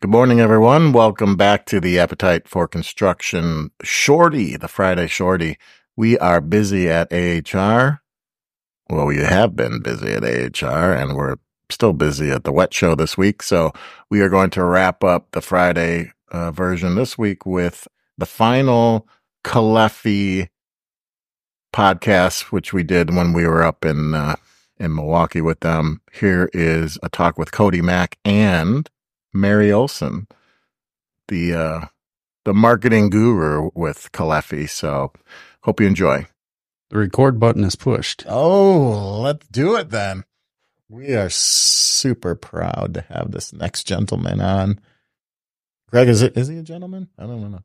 Good morning, everyone. Welcome back to the Appetite for Construction Shorty, the Friday Shorty. We are busy at AHR. Well, we have been busy at AHR and we're still busy at the Wet Show this week. So we are going to wrap up the Friday uh, version this week with the final Caleffi podcast, which we did when we were up in, uh, in Milwaukee with them. Here is a talk with Cody Mack and Mary Olson, the uh, the marketing guru with Caleffi. So hope you enjoy. The record button is pushed. Oh, let's do it then. We are super proud to have this next gentleman on. Greg, is it is he a gentleman? I don't know.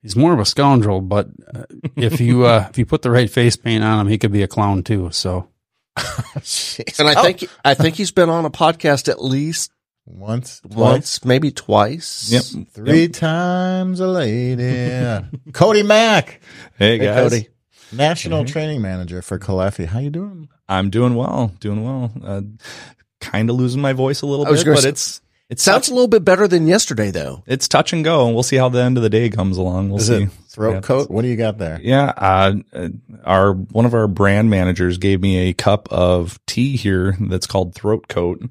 He's more of a scoundrel, but uh, if you uh, if you put the right face paint on him, he could be a clown too. So, And I Oh, think I think he's been on a podcast at least once, twice, once, maybe twice. Yep. three times a lady. Cody Mack, Hey Hey, guys, Cody. national training manager for Caleffi. How you doing? I'm doing well, doing well. Uh, kind of losing my voice a little bit, but say- it's It sounds a little bit better than yesterday, though. it's touch and go, and we'll see how the end of the day comes along. We'll Is see. it throat Yeah. coat? What do you got there? Yeah, uh, uh, our one of our brand managers gave me a cup of tea here that's called Throat Coat,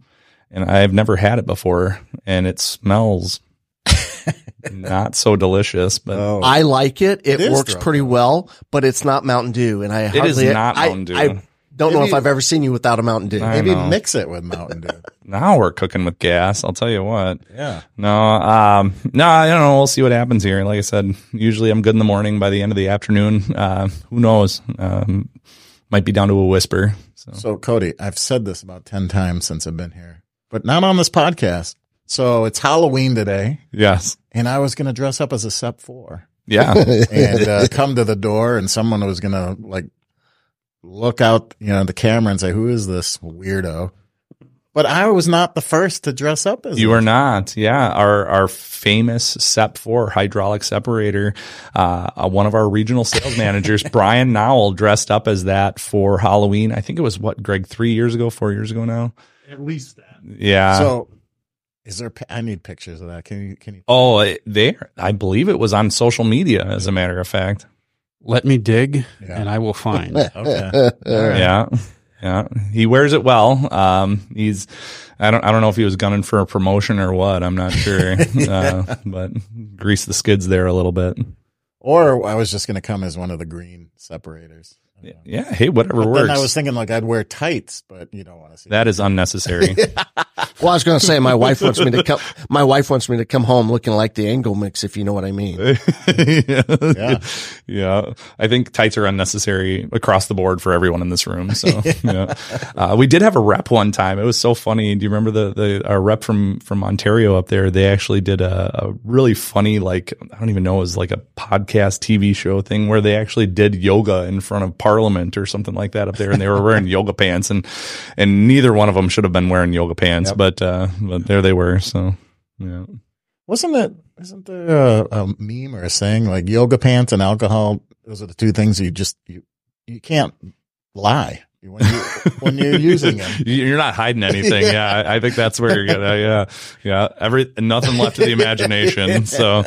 and I've never had it before, and it smells not so delicious, but Oh, I like it. It, It is works pretty well, but it's not Mountain Dew, and I is hardly, not I- Mountain Dew. I, don't know Maybe- if I've ever seen you without a Mountain Dew. I maybe know. mix it with Mountain Dew. now we're cooking with gas. I'll tell you what. yeah. No, um, no, I don't know. We'll see what happens here. Like I said, usually I'm good in the morning. By the end of the afternoon, uh, who knows? Um, might be down to a whisper. So So, Cody, I've said this about 10 times since I've been here, but not on this podcast. So it's Halloween today, yes, and I was going to dress up as a SEP 4 yeah, and uh, come to the door, and someone was going to like look out, you know, the camera and say, Who is this weirdo? But I was not the first to dress up as you it. are not. Yeah, our our famous SEP four hydraulic separator. Uh, uh, one of our regional sales managers, Brian Nowell, dressed up as that for Halloween. I think it was what Greg three years ago, four years ago now. at least that. Yeah. So, is there, I need pictures of that. Can you, can you? oh, it- there. I believe it was on social media. As a matter of fact. Let me dig, Yeah. and I will find. Okay. Yeah. Yeah. He wears it well. Um, he's, I don't, I don't know if he was gunning for a promotion or what. I'm not sure. uh, but grease the skids there a little bit. Or I was just going to come as one of the green separators. Yeah. Hey, whatever But works. then I was thinking like I'd wear tights, but you don't want to see that is unnecessary. Well, I was going to say my wife wants me to come. My wife wants me to come home looking like the Angle Mix, if you know what I mean. yeah. Yeah. Yeah. I think tights are unnecessary across the board for everyone in this room. So, yeah. Uh, we did have a rep one time. It was so funny. Do you remember the, the, our rep from, from Ontario up there? They actually did a, a really funny, like, I don't even know, it was like a podcast TV show thing where they actually did yoga in front of parliament or something like that up there. And they were wearing yoga pants and, and neither one of them should have been wearing yoga pants, but, uh, but there they were. So, yeah. Wasn't it? Isn't there a, a meme or a saying like yoga pants and alcohol? Those are the two things you just you you can't lie when you when you're using them. You're not hiding anything. Yeah, I, I think that's where you're gonna. Yeah, yeah. Every nothing left to the imagination. So,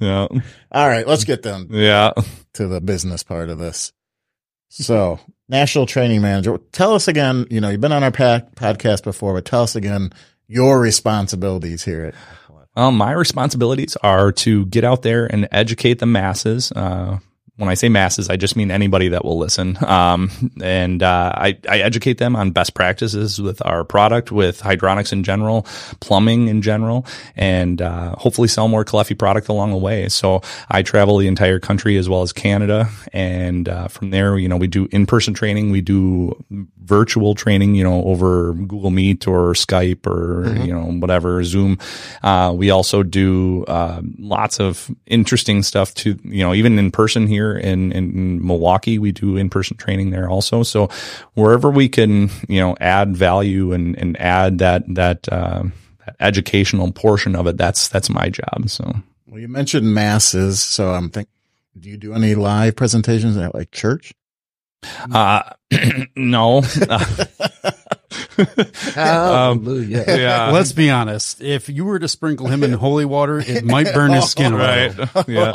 yeah, All right, let's get down yeah. to the business part of this. So, national training manager, tell us again. You know, you've been on our pa- podcast before, but tell us again your responsibilities here. At, Well, my responsibilities are to get out there and educate the masses. Uh, when I say masses, I just mean anybody that will listen. Um, and uh, I, I educate them on best practices with our product, with hydronics in general, plumbing in general, and uh, hopefully sell more Caleffi product along the way. So I travel the entire country as well as Canada, and uh, from there, you know, we do in-person training, we do virtual training, you know, over Google Meet or Skype or you know whatever Zoom. Uh, we also do uh, lots of interesting stuff to you know even in person here in, in Milwaukee. We do in person training there also. So wherever we can you know add value and and add that that, uh, that educational portion of it, that's that's my job. So. well, you mentioned masses, so I'm thinking, do you do any live presentations at like church? Uh, no, Hallelujah. yeah. Let's be honest. If you were to sprinkle him in holy water, it might burn his skin away. right. Yeah.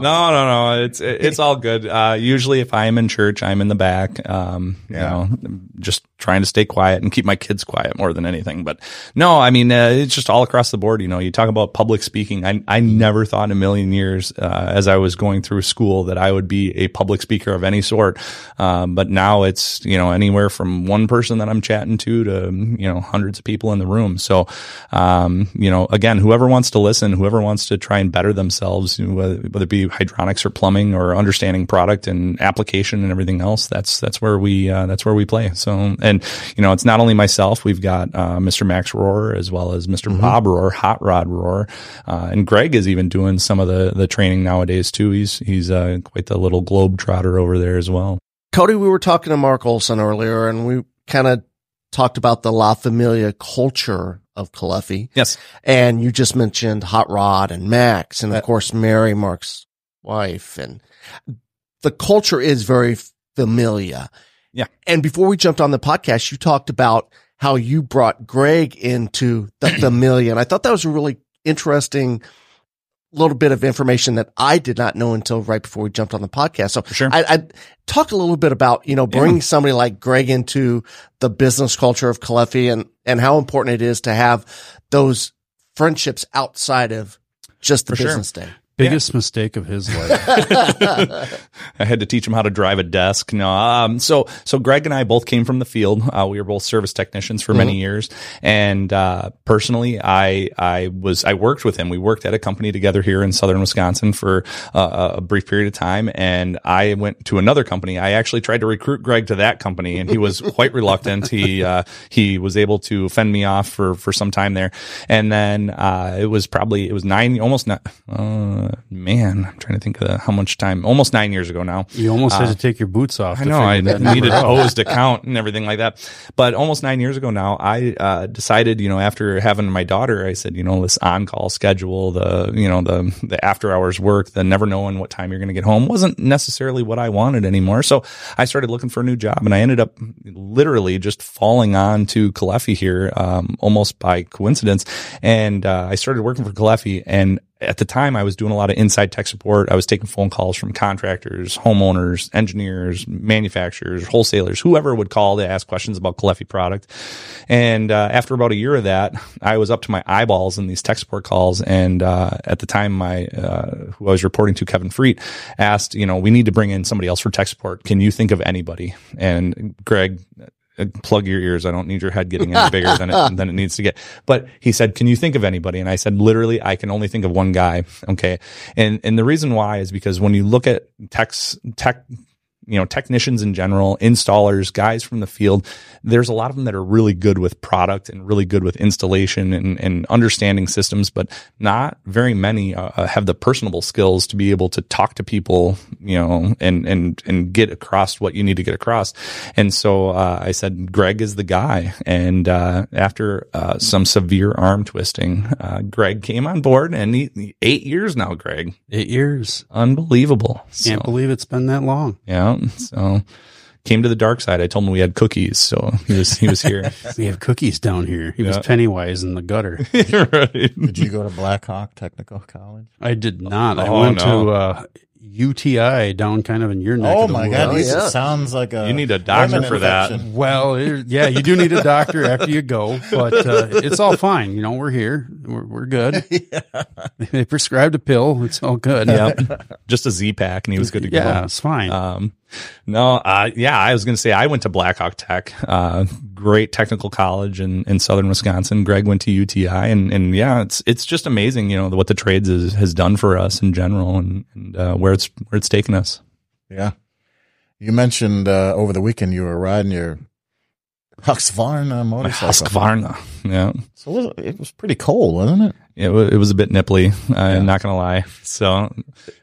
No, no, no. It's it's all good. Uh, usually, if I'm in church, I'm in the back. Um, Yeah. you know, just trying to stay quiet and keep my kids quiet more than anything. But no, I mean, uh, it's just all across the board. You know, you talk about public speaking. I I never thought in a million years, uh, as I was going through school, that I would be a public speaker of any sort. Um, but now it's you know anywhere from one person that I'm chatting to to you know hundreds of people in the room. So, um, you know, again, whoever wants to listen, whoever wants to try and better themselves, you know, whether, whether it be hydronics or plumbing or understanding product and application and everything else, that's that's where we uh, that's where we play. So, and you know, it's not only myself. We've got uh, Mr. Max Rohr as well as mister Bob Rohr, Hot Rod Rohr, uh, and Greg is even doing some of the the training nowadays too. He's he's uh, quite the little globe trotter over there as well. Cody, we were talking to Mark Olson earlier and we kind of talked about the La Familia culture of Caleffi. Yes. And you just mentioned Hot Rod and Max and of course Mary, Mark's wife. And the culture is very familiar. Yeah. And before we jumped on the podcast, you talked about how you brought Greg into the familia. And I thought that was a really interesting little bit of information that I did not know until right before we jumped on the podcast. So sure. I, I talk a little bit about, you know, bringing somebody like Greg into the business culture of Caleffi and, and how important it is to have those friendships outside of just the For sure. business day. Biggest mistake of his life. I had to teach him how to drive a desk. No, um, so so Greg and I both came from the field. Uh, we were both service technicians for many years, and uh, personally, I I was I worked with him. We worked at a company together here in southern Wisconsin for uh, a brief period of time, and I went to another company. I actually tried to recruit Greg to that company, and he was quite reluctant. He uh, he was able to fend me off for for some time there, and then uh, it was probably it was nine almost not. Uh, man, I'm trying to think of how much time. Almost nine years ago now. You almost had to take your boots off. I know I figure that number needed. O's to count and everything like that. But almost nine years ago now, I uh, decided, you know, after having my daughter, I said, you know, this on-call schedule, the, you know, the the after-hours work, the never knowing what time you're going to get home, wasn't necessarily what I wanted anymore. So I started looking for a new job, and I ended up literally just falling on to Caleffi here, um, almost by coincidence. And uh, I started working for Caleffi, and at the time I was doing a lot of inside tech support. I was taking phone calls from contractors, homeowners, engineers, manufacturers, wholesalers, whoever would call to ask questions about Caleffi product. And uh, after about a year of that, I was up to my eyeballs in these tech support calls. And uh, at the time, my uh, who I was reporting to, Kevin Freet, asked, you know, we need to bring in somebody else for tech support. Can you think of anybody? And Greg Uh, plug your ears. I don't need your head getting any bigger than it than it needs to get. But he said, "Can you think of anybody?" And I said, "Literally, I can only think of one guy." Okay, and and the reason why is because when you look at techs tech. You know, technicians in general, installers, guys from the field, there's a lot of them that are really good with product and really good with installation and, and understanding systems, but not very many uh, have the personable skills to be able to talk to people, you know, and, and, and get across what you need to get across. And so, uh, I said, Greg is the guy. And, uh, after, uh, some severe arm twisting, uh, Greg came on board and he, he- eight years now, Greg. Eight years. Unbelievable. Can't So, believe it's been that long. yeah. So came to the dark side. I told him we had cookies. So he was, he was here. We have cookies down here. He was Yeah. Pennywise in the gutter. right. Did you go to Blackhawk Technical College? I did not. I Oh, went no. to uh, UTI down kind of in your neck. Oh of the my woods. God! Oh, this yeah. sounds like a You need a doctor women for that. Well, yeah, you do need a doctor after you go, but uh, it's all fine. You know, we're here. We're, we're good. They prescribed a pill. It's all good. Yep. Just a Z pack and he was good to Yeah, go. it's fine. Um, no, uh, yeah, I was going to say I went to Blackhawk Tech, uh, great technical college in, in southern Wisconsin. Greg went to UTI and, and yeah, it's, it's just amazing, you know, what the trades is, has done for us in general and, and, uh, where it's, where it's taken us. Yeah. You mentioned uh, over the weekend you were riding your Husqvarna motorcycle. Husqvarna. Yeah. So it was, it was pretty cold, wasn't it? It, wa- it was a bit nipply. I'm not gonna lie. So,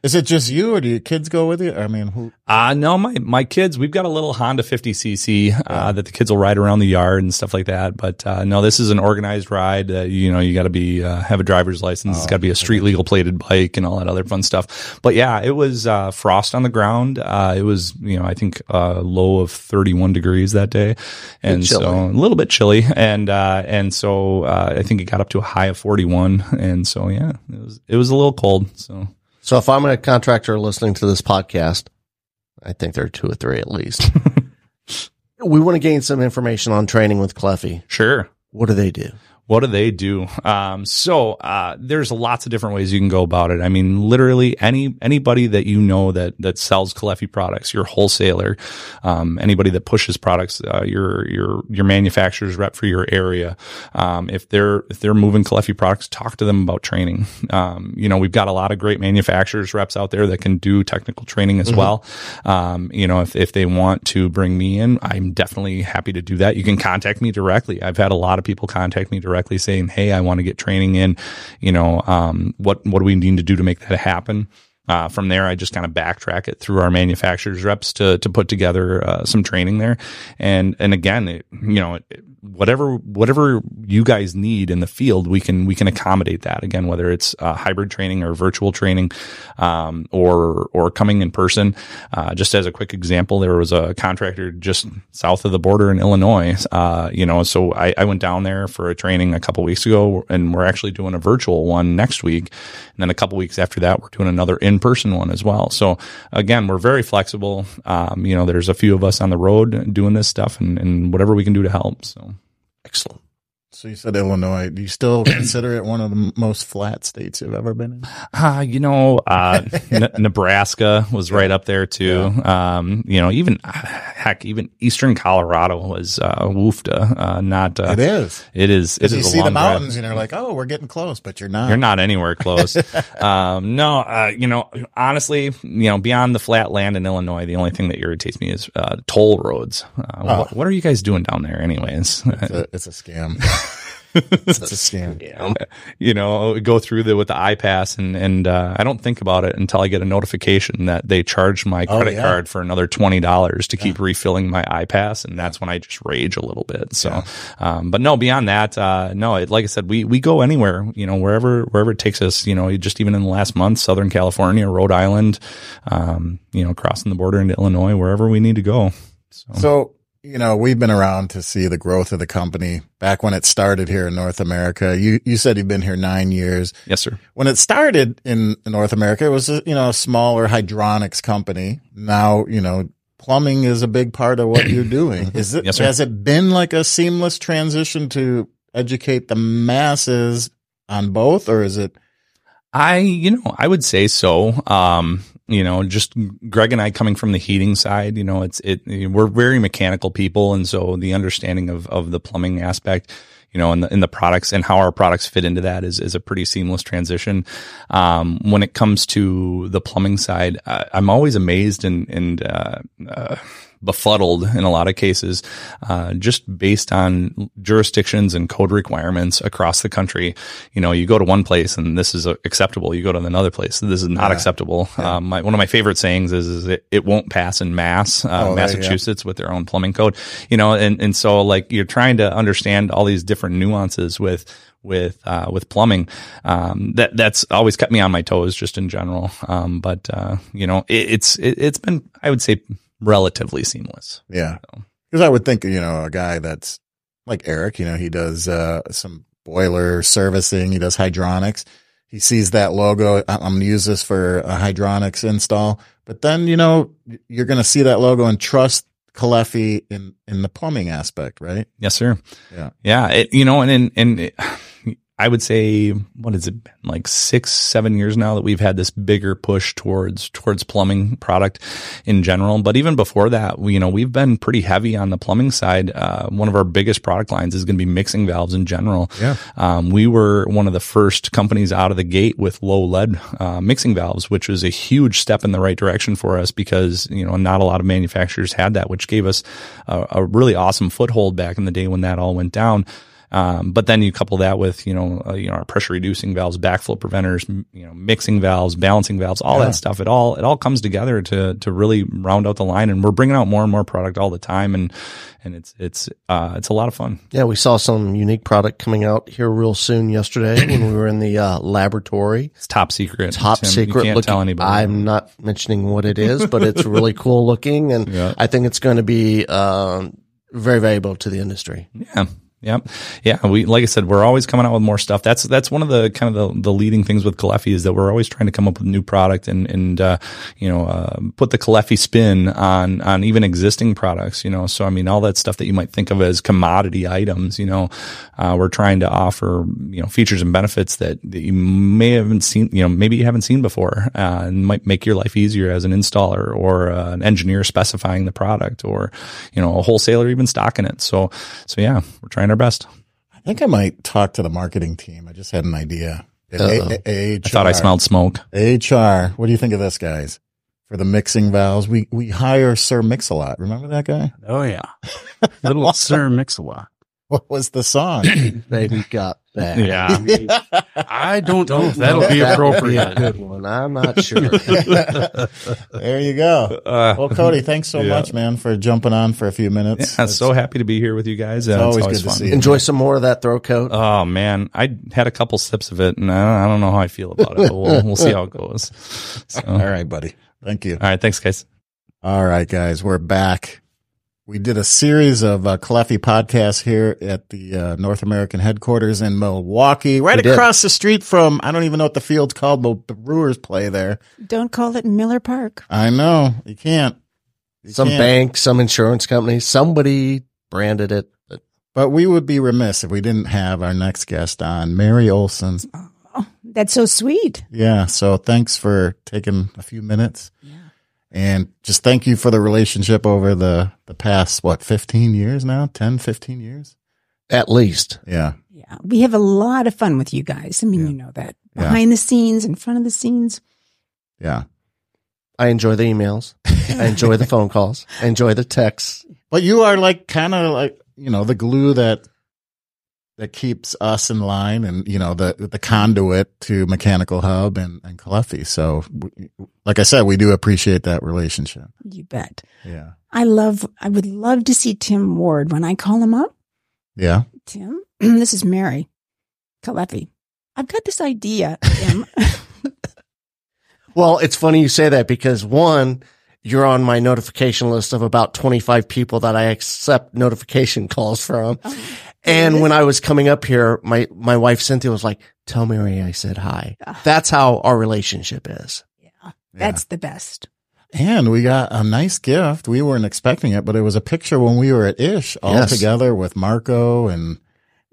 Is it just you or do your kids go with you? I mean, who? uh, no, my, my kids, we've got a little Honda 50cc, uh, that the kids will ride around the yard and stuff like that. But, uh, no, this is an organized ride. Uh, you know, you got to be, uh, have a driver's license. it's got to be a street legal plated bike and all that other fun stuff. But yeah, it was, uh, frost on the ground. Uh, it was, you know, I think, uh, low of 31 degrees that day. And so a little bit chilly. And, uh, and so, uh, I think it got up to a high of 41. And so, yeah, it was, it was a little cold. So. So if I'm a contractor listening to this podcast, I think there are two or three at least. we want to gain some information on training with Caleffi. Sure. What do they do? What do they do? Um, so uh, there's lots of different ways you can go about it. I mean, literally any anybody that you know that that sells Caleffi products, your wholesaler, um, anybody that pushes products, uh, your your your manufacturer's rep for your area. Um, if they're if they're moving Caleffi products, talk to them about training. Um, you know, we've got a lot of great manufacturers reps out there that can do technical training as well. Um, you know, if if they want to bring me in, I'm definitely happy to do that. You can contact me directly. I've had a lot of people contact me directly saying, "Hey, I want to get training in. You know, um, what what do we need to do to make that happen?" Uh, from there, I just kind of backtrack it through our manufacturers reps to to put together uh, some training there, and and again, it, you know, it, whatever whatever you guys need in the field, we can we can accommodate that. Again, whether it's uh, hybrid training or virtual training, um, or or coming in person. Uh, just as a quick example, there was a contractor just south of the border in Illinois. Uh, you know, so I, I went down there for a training a couple weeks ago, and we're actually doing a virtual one next week. And then a couple weeks after that, we're doing another in person one as well. So again, we're very flexible. Um, you know, there's a few of us on the road doing this stuff, and, and whatever we can do to help. So. Excellent. So you said Illinois. Do you still consider it one of the most flat states you've ever been in? Uh, you know, uh, N- Nebraska was right up there too. Um, you know, even heck, even Eastern Colorado was uh, woofda. Uh, not uh, It is. It is. It is you see the mountains and you're like, oh, we're getting close, but you're not. You're not anywhere close. um, no, uh, you know, honestly, you know, beyond the flat land in Illinois, the only thing that irritates me is uh, toll roads. Uh, what, what are you guys doing down there, anyways? It's a, it's a scam. it's a scam. you know, go through the with the iPass and and uh, I don't think about it until I get a notification that they charged my Oh, credit yeah. card for another twenty dollars to keep refilling my iPass, and that's when I just rage a little bit. So, um, but no, beyond that, uh, no, it, like I said, we we go anywhere, you know, wherever wherever it takes us. You know, just even in the last month, Southern California, Rhode Island, um, you know, crossing the border into Illinois, wherever we need to go. So, you know, we've been around to see the growth of the company back when it started here in North America. You, you said you've been here nine years. Yes, sir. When it started in North America, it was, a, you know, a smaller hydronics company. Now, you know, plumbing is a big part of what you're doing. Is it, Yes, sir. has it been like a seamless transition to educate the masses on both or is it? I, you know, I would say so. Um, you know, just Greg and I coming from the heating side, you know, it's, it, we're very mechanical people. And so the understanding of, of the plumbing aspect, you know, and the, the products and how our products fit into that is, is a pretty seamless transition. Um, when it comes to the plumbing side, I, I'm always amazed and, and, uh, uh, befuddled in a lot of cases, uh, just based on jurisdictions and code requirements across the country. You know, you go to one place and this is acceptable. You go to another place, this is not acceptable. Um, my, one of my favorite sayings is, is it, it won't pass in Mass, uh, Oh, there you go. Massachusetts with their own plumbing code, you know, and, and so like you're trying to understand all these different nuances with, with uh, with plumbing. Um, that that's always kept me on my toes, just in general. Um, but uh, you know, it, it's it, it's been I would say relatively seamless. Yeah. Cause I would think, you know, a guy that's like Eric, you know, he does, uh, some boiler servicing. He does hydronics. He sees that logo. I'm going to use this for a hydronics install, but then, you know, you're going to see that logo and trust Caleffi in, in the plumbing aspect, right? Yes, sir. Yeah. Yeah. It, you know, and and, and it, I would say what has it been like six, seven years now that we've had this bigger push towards towards plumbing product in general. But even before that, we, you know, we've been pretty heavy on the plumbing side. Uh, one of our biggest product lines is going to be mixing valves in general. Yeah. Um, we were one of the first companies out of the gate with low lead uh, mixing valves, which was a huge step in the right direction for us because you know not a lot of manufacturers had that, which gave us a, a really awesome foothold back in the day when that all went down. Um, but then you couple that with, you know, uh, you know, our pressure reducing valves, backflow preventers, m- you know, mixing valves, balancing valves, all Yeah. that stuff. It all, it all comes together to, to really round out the line. And we're bringing out more and more product all the time. And, and it's, it's, uh, it's a lot of fun. Yeah, we saw some unique product coming out here real soon yesterday when we were in the uh, laboratory. It's top secret. Top Tim. secret. You can't looking, tell anybody. I'm not mentioning what it is, but it's really cool looking, and Yeah. I think it's going to be um, very valuable to the industry. Yeah. Yep. Yeah. We, like I said, we're always coming out with more stuff. That's, that's one of the kind of the, the leading things with Caleffi is that we're always trying to come up with new product and, and, uh, you know, uh, put the Caleffi spin on, on even existing products, you know. So, I mean, all that stuff that you might think of as commodity items, you know, uh, we're trying to offer, you know, features and benefits that, that you may haven't seen, you know, maybe you haven't seen before, uh, and might make your life easier as an installer or uh, an engineer specifying the product or, you know, a wholesaler even stocking it. So, so yeah, we're trying our best. I think I might talk to the marketing team. I just had an idea. A- A- I thought I smelled smoke. HR. What do you think of this, guys? For the mixing valves, we we hire Sir Mix-a-Lot. Remember that guy? Oh yeah, little Sir Mix-a-Lot. What was the song? Baby got that. Yeah, I don't know if that'll be That would be a appropriate. good one. I'm not sure. there you go. Uh, Well, Cody, thanks so Yeah. much, man, for jumping on for a few minutes. yeah, I'm so happy to be here with you guys. Uh, always good fun. to see you. Enjoy some more of that throat coat. Oh man, I had a couple sips of it, and I I don't know how I feel about it, but we'll, we'll see how it goes. So, All right, buddy. Thank you. all right, thanks, guys. All right, guys, we're back. We did a series of uh, Caleffi podcasts here at the uh, North American headquarters in Milwaukee, right We did. across the street from, I don't even know what the field's called, but the Brewers play there. Don't call it Miller Park. I know. You can't. You some can't. bank, some insurance company, somebody branded it. But But we would be remiss if we didn't have our next guest on, Mary Olson. Oh, that's so sweet. Yeah. So thanks for taking a few minutes. And just thank you for the relationship over the, the past, what, 15 years now? 10, 15 years? at least. Yeah. Yeah. We have a lot of fun with you guys. I mean, Yeah. you know that. Yeah. Behind the scenes, in front of the scenes. Yeah. I enjoy the emails. I enjoy the phone calls. I enjoy the texts. But you are like kind of like, you know, the glue that, that keeps us in line and, you know, the, the conduit to Mechanical Hub and, and Caleffi. So, we- like I said, we do appreciate that relationship. You bet. Yeah. I love, I would love to see Tim Ward when I call him up. Yeah. Tim, this is Mary Caleffi. I've got this idea, Tim. Well, it's funny you say that because one, you're on my notification list of about 25 people that I accept notification calls from. Oh, And when I was coming up here, my, my wife Cynthia was like, tell Mary I said hi. Ah. That's how our relationship is. yeah, that's the best. And we got a nice gift. We weren't expecting it, but it was a picture when we were at ISH all Yes. together with Marco and,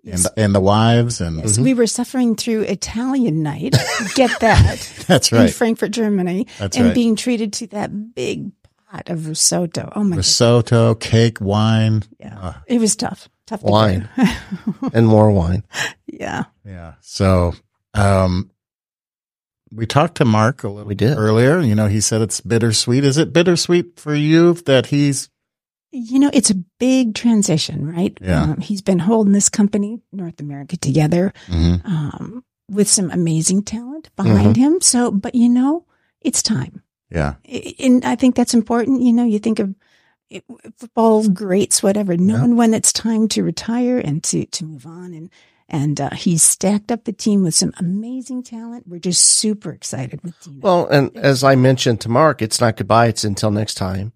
and, and the wives. And Yes, we were suffering through Italian night. Get that. that's In right. Frankfurt, Germany. That's and right. being treated to that big pot of risotto. Oh my god. Risotto, cake, wine. Yeah. Uh, It was tough. Tough Wine. and more wine. yeah. yeah. So, um, we talked to Mark a little We did. earlier. You know, he said it's bittersweet. Is it bittersweet for you that he's, You know, it's a big transition, right? Yeah. Um, he's been holding this company, North America, together Mhm. um, with some amazing talent behind him. So, but you know, it's time. yeah, And I think that's important. You know, you think of it- football greats, whatever, knowing when it's time to retire and to, to move on. And, and uh, he's stacked up the team with some amazing talent. We're just super excited with Dina. Well, and as I mentioned to Mark, it's not goodbye. It's until next time.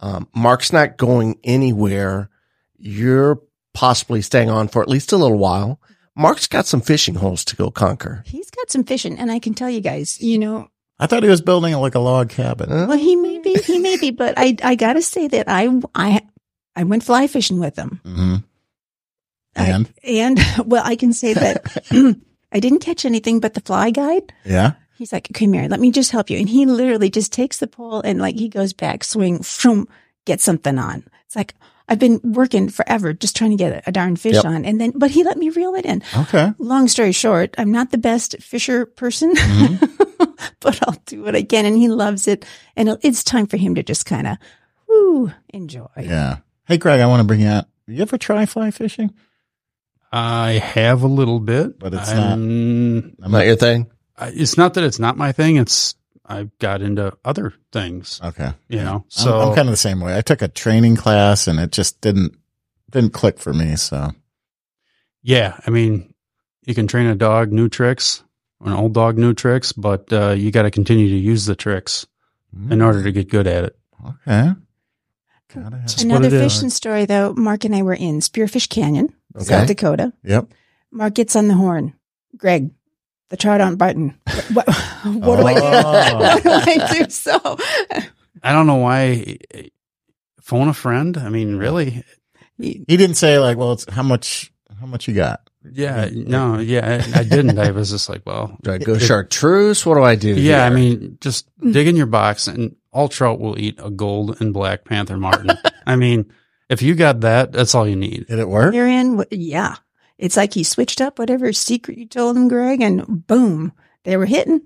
Um, Mark's not going anywhere. You're possibly staying on for at least a little while. Mark's got some fishing holes to go conquer. he's got some fishing. And I can tell you guys, you know, I thought he was building like a log cabin. Well, he may be, he may be, but I, I gotta say that I, I, I went fly fishing with him. hmm I- And and well, I can say that I didn't catch anything but the fly guide. yeah, He's like, okay, Mary, let me just help you. And he literally just takes the pole and like he goes back, swing, from get something on. It's like, I've been working forever just trying to get a, a darn fish Yep. on. And then, but he let me reel it in. okay. Long story short, I'm not the best fisher person, Mm-hmm. but I'll do what I can. And he loves it. And it's time for him to just kind of, woo, enjoy. Yeah. Hey, Greg, I want to bring you out. You ever try fly fishing? I have a little bit, But it's not- I'm- Not your thing? I- It's not that it's not my thing. It's I've got into other things. Okay. You know, I'm- so I'm, kind of the same way. I took a training class and it just didn't didn't click for me. So yeah. I mean, you can train a dog new tricks, an old dog new tricks, but uh, you got to continue to use the tricks in order to get good at it. okay. Gotta have- Another it is. fishing story, though. Mark and I were in Spearfish Canyon, Okay. South Dakota. Yep. Mark gets on the horn. Greg, the trout aren't biting. What, what do I do? Oh. what do I do? So I don't know why. Phone a friend. I mean, really? he- He didn't say like, well, it's how much how much you got. Yeah. No. Yeah. I, I didn't. I was just like, well, Do I go chartreuse? What do I do? Yeah, I mean, just dig in your box and all trout will eat a gold and black panther martin. I mean, if you got that, that's all you need. Did it work? You're in. Yeah. It's like he switched up whatever secret you told him, Greg, and boom, they were hitting.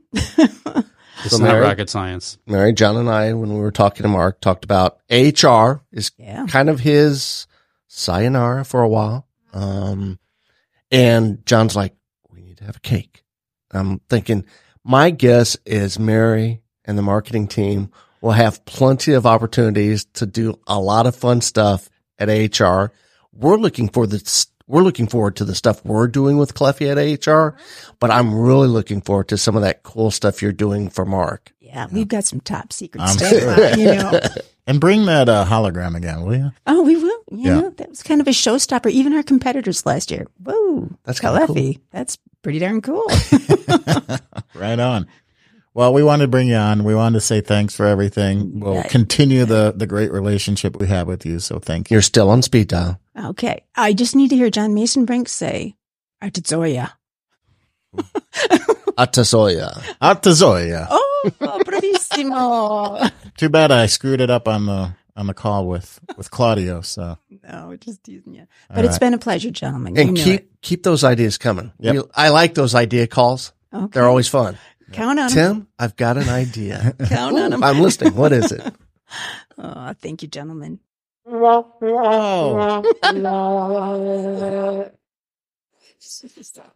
It's So not rocket science. Mary, John, and I, when we were talking to Mark, talked about HR is yeah. kind of his sayonara for a while. Um, and John's like, we need to have a cake. I'm thinking, my guess is Mary and the marketing team will have plenty of opportunities to do a lot of fun stuff at HR. We're looking for the, we're looking forward to the stuff we're doing with Caleffi at HR, but I'm really looking forward to some of that cool stuff you're doing for Mark. Yeah. We've got some top secret I'm stuff, sure. you know. And bring that uh, hologram again, will you? Oh, we will. You Yeah. know, that was kind of a showstopper. Even our competitors last year. Whoa. That's kinda cool. That's pretty darn cool. right on. Well, we wanted to bring you on. We wanted to say thanks for everything. We'll Yeah. continue the the great relationship we have with you. So thank you. You're still on speed dial. okay. I just need to hear John Mesenbrink say, Artizoya. Atasoya. Atazoya. Oh, bravissimo. Too bad I screwed it up on the on the call with with Claudio. So no, just teasing you. All But it's right. been a pleasure, gentlemen. And you know keep keep those ideas coming. Yep. We- I like those idea calls. Okay. They're always fun. Count on 'em. Tim, I've got an idea. Count on 'em. I'm listening. What is it? Oh, thank you, gentlemen. oh. Stop.